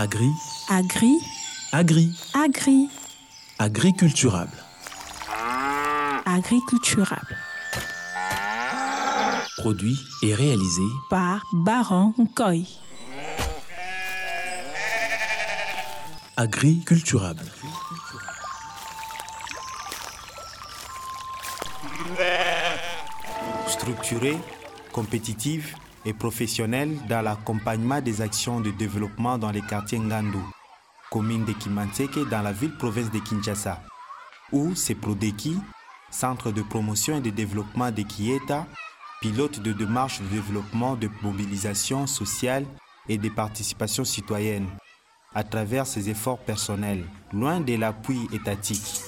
Agri, Agri, agri, agri, agriculturable. agriculturable. Produit et réalisé Par Baron Nkoy. agriculturable. structurée, compétitive et professionnelle dans l'accompagnement des actions de développement dans les quartiers Ngandu, commune de Kimanteke dans la ville-province de Kinshasa, où c'est centre de promotion et de développement de Kieta, pilote de démarches de développement de mobilisation sociale et de participation citoyenne, à travers ses efforts personnels, loin de l'appui étatique.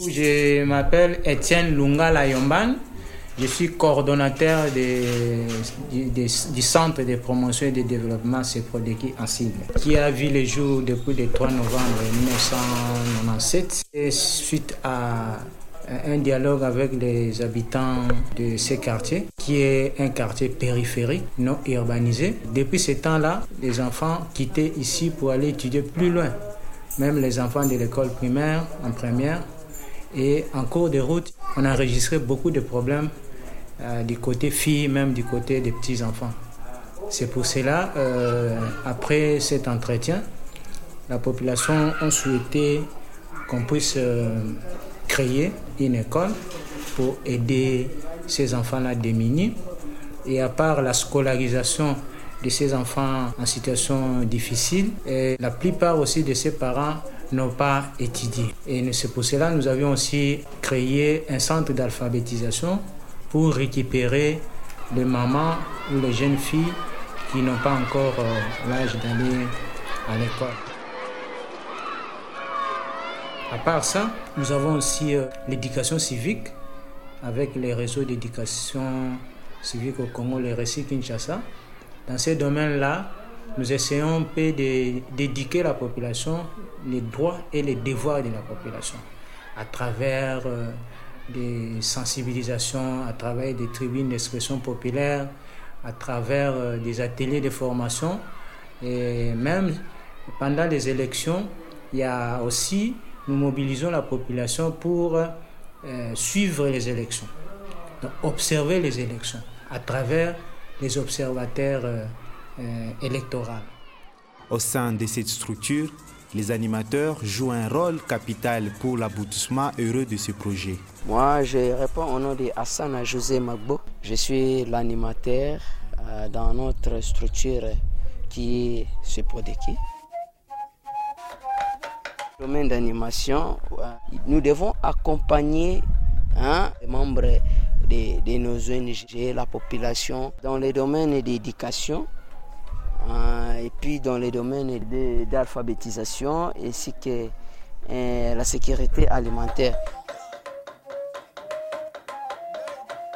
Je m'appelle Étienne Lunga Layomban. Je suis coordonnateur du, Centre de promotion et de développement CEPRODECI en cible, qui a vu le jour depuis le 3 novembre 1997, et suite à un dialogue avec les habitants de ces quartiers, qui est un quartier périphérique, non urbanisé. Depuis ce temps-là, les enfants quittaient ici pour aller étudier plus loin. Même les enfants de l'école primaire, en première, et en cours de route, on a enregistré beaucoup de problèmes euh, du côté filles, même du côté des petits-enfants. C'est pour cela, euh, après cet entretien, la population a souhaité qu'on puisse euh, créer une école pour aider ces enfants-là démunis. Et à part la scolarisation de ces enfants en situation difficile, la plupart aussi de ces parents n'ont pas étudié. Et c'est pour cela que nous avions aussi créé un centre d'alphabétisation pour récupérer les mamans ou les jeunes filles qui n'ont pas encore euh, l'âge d'aller à l'école. À part ça, nous avons aussi euh, l'éducation civique avec les réseaux d'éducation civique au Congo, les récits Kinshasa. Dans ces domaines-là, nous essayons un peu d'éduquer la population, les droits et les devoirs de la population, à travers euh, des sensibilisations, à travers des tribunes d'expression populaire, à travers euh, des ateliers de formation. Et même pendant les élections, il y a aussi, nous mobilisons la population pour euh, suivre les élections, observer les élections à travers les observateurs euh, électoraux. Au sein de cette structure, les animateurs jouent un rôle capital pour l'aboutissement heureux de ce projet. Moi, je réponds au nom de Hassan José Magbo. Je suis l'animateur euh, dans notre structure qui est ce Prodeki. Domaine d'animation, euh, nous devons accompagner hein, les membres de, de nos ONG, la population, dans les domaines d'éducation, et puis dans les domaines d'alphabétisation, ainsi que euh, la sécurité alimentaire.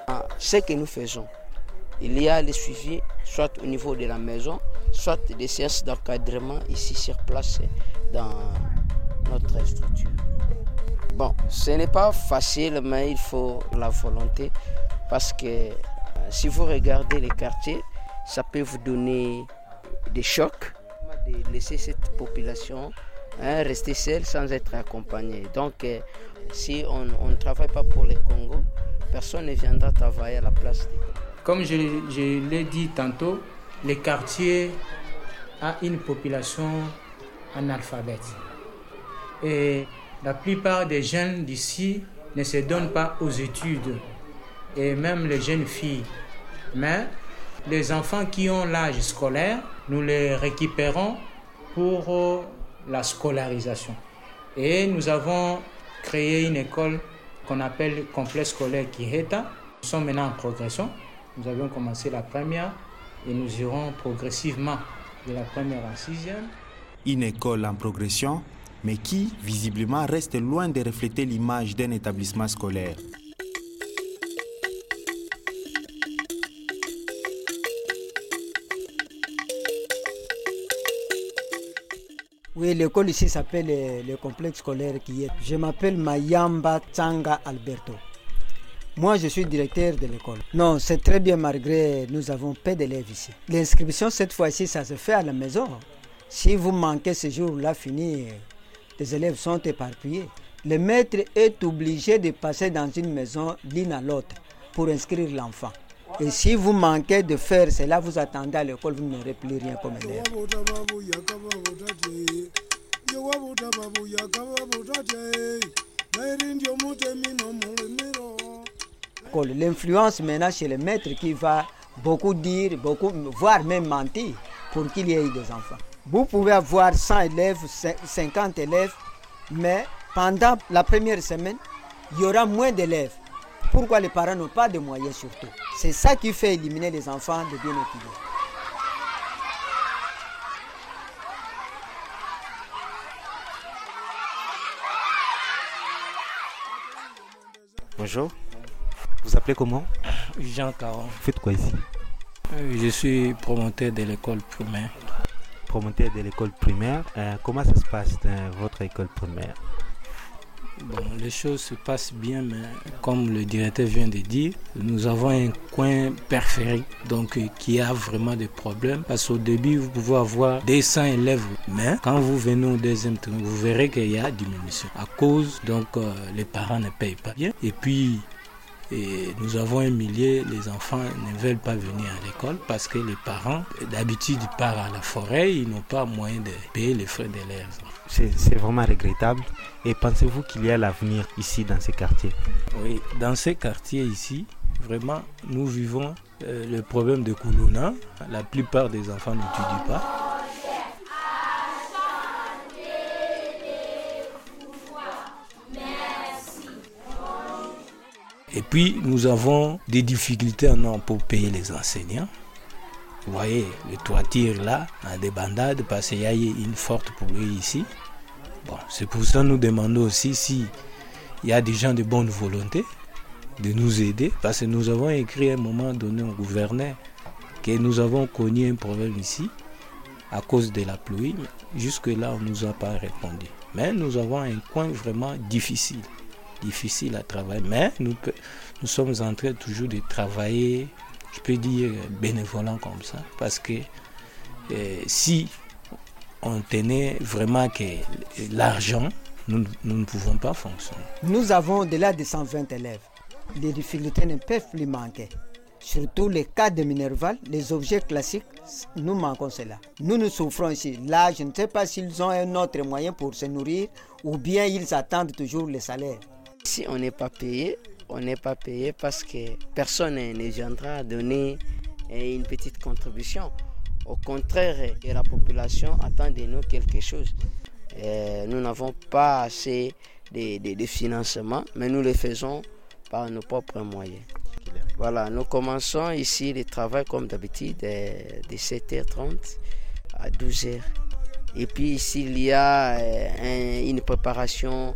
Ah, Ce que nous faisons, il y a le suivi soit au niveau de la maison, soit des séances d'encadrement ici sur place dans notre structure. Bon, ce n'est pas facile, mais il faut la volonté parce que euh, si vous regardez les quartiers, ça peut vous donner des chocs de laisser cette population hein, rester seule sans être accompagnée. Donc, euh, si on ne travaille pas pour le Congo, personne ne viendra travailler à la place des Congo. Comme je, je l'ai dit tantôt, les quartiers a une population analphabète. Et la plupart des jeunes d'ici ne se donnent pas aux études, et même les jeunes filles. Mais les enfants qui ont l'âge scolaire, nous les récupérons pour euh, la scolarisation. Et nous avons créé une école qu'on appelle complexe scolaire Kiheta. Nous sommes maintenant en progression. Nous avions commencé la première et nous irons progressivement de la première en sixième. Une école en progression, mais qui, visiblement, reste loin de refléter l'image d'un établissement scolaire. Oui, l'école ici s'appelle euh, le complexe scolaire qui est. Je m'appelle Mayamba Tsanga Alberto. Moi, je suis directeur de l'école. Non, c'est très bien malgré nous avons peu d'élèves ici. L'inscription, cette fois-ci, ça se fait à la maison. Si vous manquez ce jour-là fini, les élèves sont éparpillés. Le maître est obligé de passer dans une maison l'une à l'autre pour inscrire l'enfant. Et si vous manquez de faire cela, vous attendez à l'école, vous n'aurez plus rien comme élève. L'influence maintenant chez le maître qui va beaucoup dire, beaucoup, voire même mentir pour qu'il y ait des enfants. Vous pouvez avoir 100 élèves, 50 élèves, mais pendant la première semaine, il y aura moins d'élèves. Pourquoi les parents n'ont pas de moyens surtout C'est ça qui fait éliminer les enfants de bien étudier. Bonjour. Vous appelez comment? Jean Caron. Vous faites quoi ici? Je suis promoteur de l'école primaire. Promoteur de l'école primaire. Euh, comment ça se passe dans votre école primaire? Bon, les choses se passent bien, mais comme le directeur vient de dire, nous avons un coin périphérique donc qui a vraiment des problèmes. Parce qu'au début, vous pouvez avoir des 100 élèves, mais quand vous venez au deuxième tour, vous verrez qu'il y a diminution à cause donc euh, les parents ne payent pas bien. Et puis nous avons un millier, les enfants ne veulent pas venir à l'école parce que les parents, d'habitude, partent à la forêt, ils n'ont pas moyen de payer les frais d'élèves. C'est vraiment regrettable. Et pensez-vous qu'il y a l'avenir ici dans ces quartiers Oui, dans ces quartiers ici, vraiment, nous vivons euh, le problème de Koulouna. La plupart des enfants n'étudient pas. Et puis, nous avons des difficultés pour payer les enseignants. Vous voyez, le toiture là, en débandade, parce qu'il y a une forte pluie ici. C'est pour ça que nous demandons aussi s'il y a des gens de bonne volonté de nous aider, parce que nous avons écrit à un moment donné au gouverneur que nous avons connu un problème ici à cause de la pluie. Jusque-là, on ne nous a pas répondu. Mais nous avons un coin vraiment difficile difficile à travailler, mais nous, sommes en train toujours de travailler, je peux dire, bénévolement comme ça, parce que euh, si on tenait vraiment que l'argent, nous, nous, ne pouvons pas fonctionner. Nous avons au-delà de 120 élèves. Les difficultés ne peuvent plus manquer. Surtout les cas de Minerval, les objets classiques, nous manquons cela. Nous nous souffrons ici. Là, je ne sais pas s'ils ont un autre moyen pour se nourrir ou bien ils attendent toujours le salaire. Si on n'est pas payé, on n'est pas payé parce que personne ne viendra donner une petite contribution. Au contraire, la population attend de nous quelque chose. nous n'avons pas assez de, financement, mais nous le faisons par nos propres moyens. Voilà, nous commençons ici le travail comme d'habitude de, 7h30 à 12h. Et puis s'il y a une préparation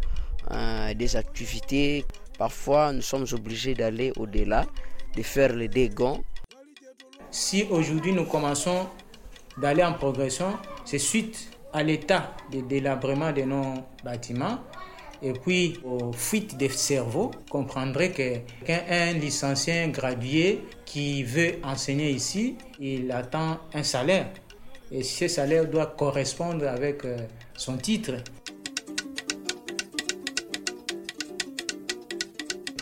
euh, des activités. Parfois, nous sommes obligés d'aller au-delà, de faire les dégâts. Si aujourd'hui nous commençons d'aller en progression, c'est suite à l'état de délabrement de nos bâtiments et puis aux fuites des cerveaux, comprendrez qu'un licencié gradué qui veut enseigner ici, il attend un salaire. Et ce salaire doit correspondre avec euh, son titre.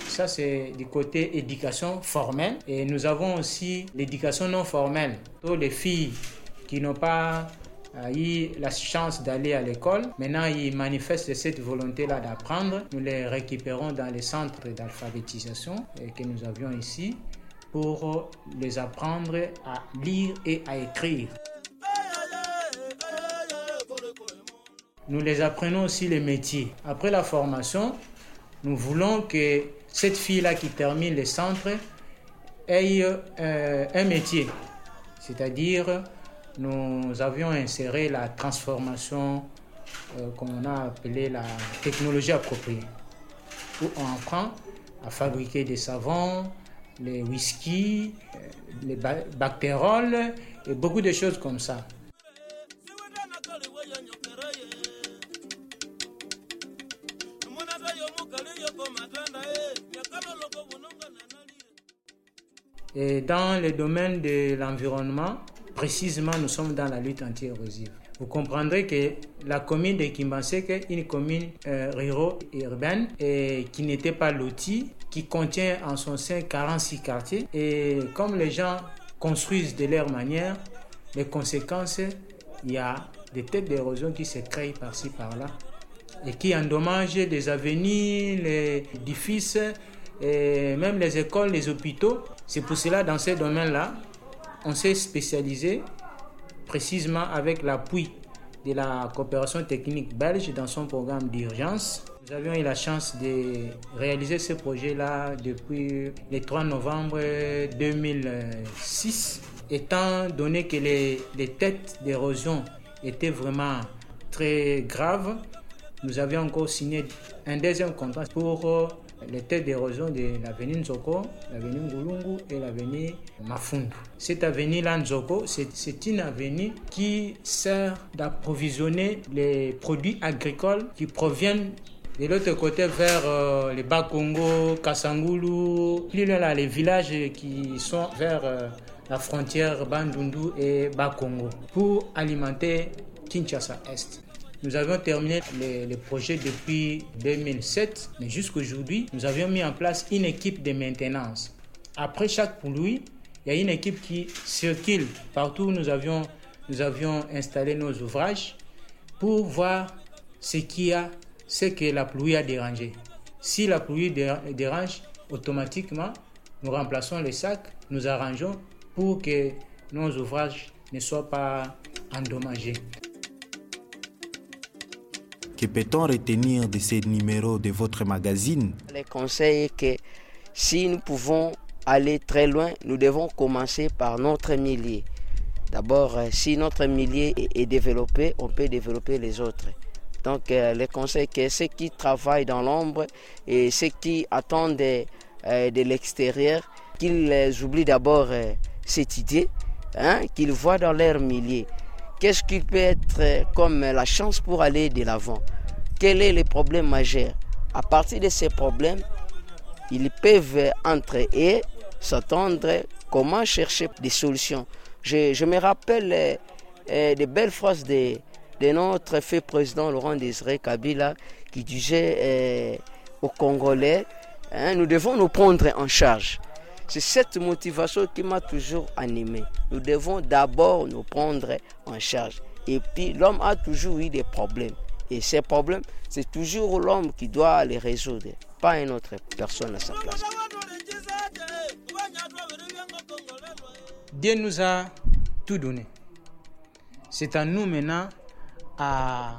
Ça, c'est du côté éducation formelle. Et nous avons aussi l'éducation non formelle. Les filles qui n'ont pas eu la chance d'aller à l'école, maintenant ils manifestent cette volonté-là d'apprendre. Nous les récupérons dans les centres d'alphabétisation que nous avions ici pour les apprendre à lire et à écrire. Nous les apprenons aussi les métiers. Après la formation, nous voulons que cette fille-là qui termine le centre ait euh, un métier. C'est-à-dire, nous avions inséré la transformation euh, qu'on a appelée la technologie appropriée, où on apprend à fabriquer des savons, les whisky, euh, les bactéroles et beaucoup de choses comme ça. Et dans le domaine de l'environnement, précisément, nous sommes dans la lutte anti-érosive. Vous comprendrez que la commune de Kimbanseke est une commune euh, rurale-urbaine et qui n'était pas lotie, qui contient en son sein 46 quartiers. Et comme les gens construisent de leur manière, les conséquences, il y a des têtes d'érosion qui se créent par-ci par-là et qui endommagent des avenirs, les édifices, et même les écoles, les hôpitaux. C'est pour cela, dans ces domaines-là, on s'est spécialisé précisément avec l'appui de la coopération technique belge dans son programme d'urgence. Nous avions eu la chance de réaliser ce projet-là depuis le 3 novembre 2006, étant donné que les, les têtes d'érosion étaient vraiment très graves. Nous avions encore signé un deuxième contrat pour les têtes d'érosion de l'avenue Nzoko, l'avenue Ngulungu et l'avenue Mafundu. Cette avenue-là, Nzoko, c'est une avenue qui sert d'approvisionner les produits agricoles qui proviennent de l'autre côté vers euh, les Bas-Congo, Kassangulu, plus là, les villages qui sont vers euh, la frontière Bandundu et Bas-Congo pour alimenter Kinshasa Est. Nous avions terminé le, projet depuis 2007, mais jusqu'aujourd'hui, nous avions mis en place une équipe de maintenance. Après chaque pluie, il y a une équipe qui circule partout où nous avions, nous avions installé nos ouvrages pour voir ce qu'il a, ce que la pluie a dérangé. Si la pluie dérange, automatiquement, nous remplaçons les sacs, nous arrangeons pour que nos ouvrages ne soient pas endommagés. Que peut-on retenir de ces numéros de votre magazine Le conseil est que si nous pouvons aller très loin, nous devons commencer par notre millier. D'abord, euh, si notre millier est développé, on peut développer les autres. Donc, euh, le conseil que ceux qui travaillent dans l'ombre et ceux qui attendent euh, de, l'extérieur, qu'ils oublient d'abord cette idée, hein, qu'ils voient dans leur millier. Qu'est-ce qui peut être comme la chance pour aller de l'avant? Quel est le problème majeur? À partir de ces problèmes, ils peuvent entrer et s'attendre comment chercher des solutions. Je, me rappelle euh, euh, des belles phrases de, notre fait président Laurent Désiré Kabila qui disait euh, aux Congolais, hein, nous devons nous prendre en charge. C'est cette motivation qui m'a toujours animé. Nous devons d'abord nous prendre en charge. Et puis l'homme a toujours eu des problèmes. Et ces problèmes, c'est toujours l'homme qui doit les résoudre, pas une autre personne à sa place. Dieu nous a tout donné. C'est à nous maintenant à,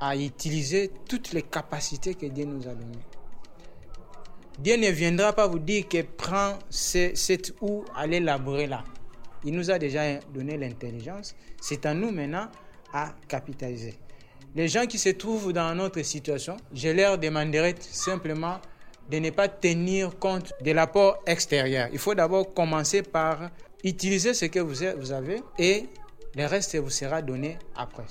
à utiliser toutes les capacités que Dieu nous a données. Dieu ne viendra pas vous dire que prends cette ou allez labourer là. Il nous a déjà donné l'intelligence. C'est à nous maintenant à capitaliser. Les gens qui se trouvent dans notre situation, je leur demanderai simplement de ne pas tenir compte de l'apport extérieur. Il faut d'abord commencer par utiliser ce que vous avez et le reste vous sera donné après.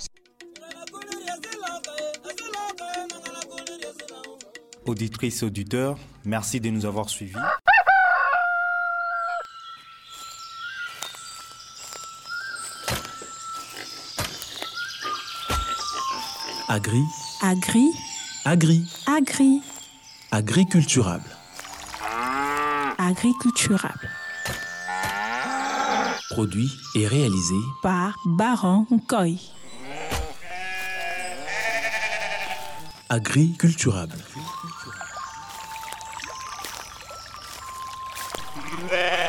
Auditrices, auditeurs, merci de nous avoir suivis. Agri. Agri. Agri. Agri. Agriculturable. Agriculturable. Produit et réalisé par Baron Koy. Agriculturable. there.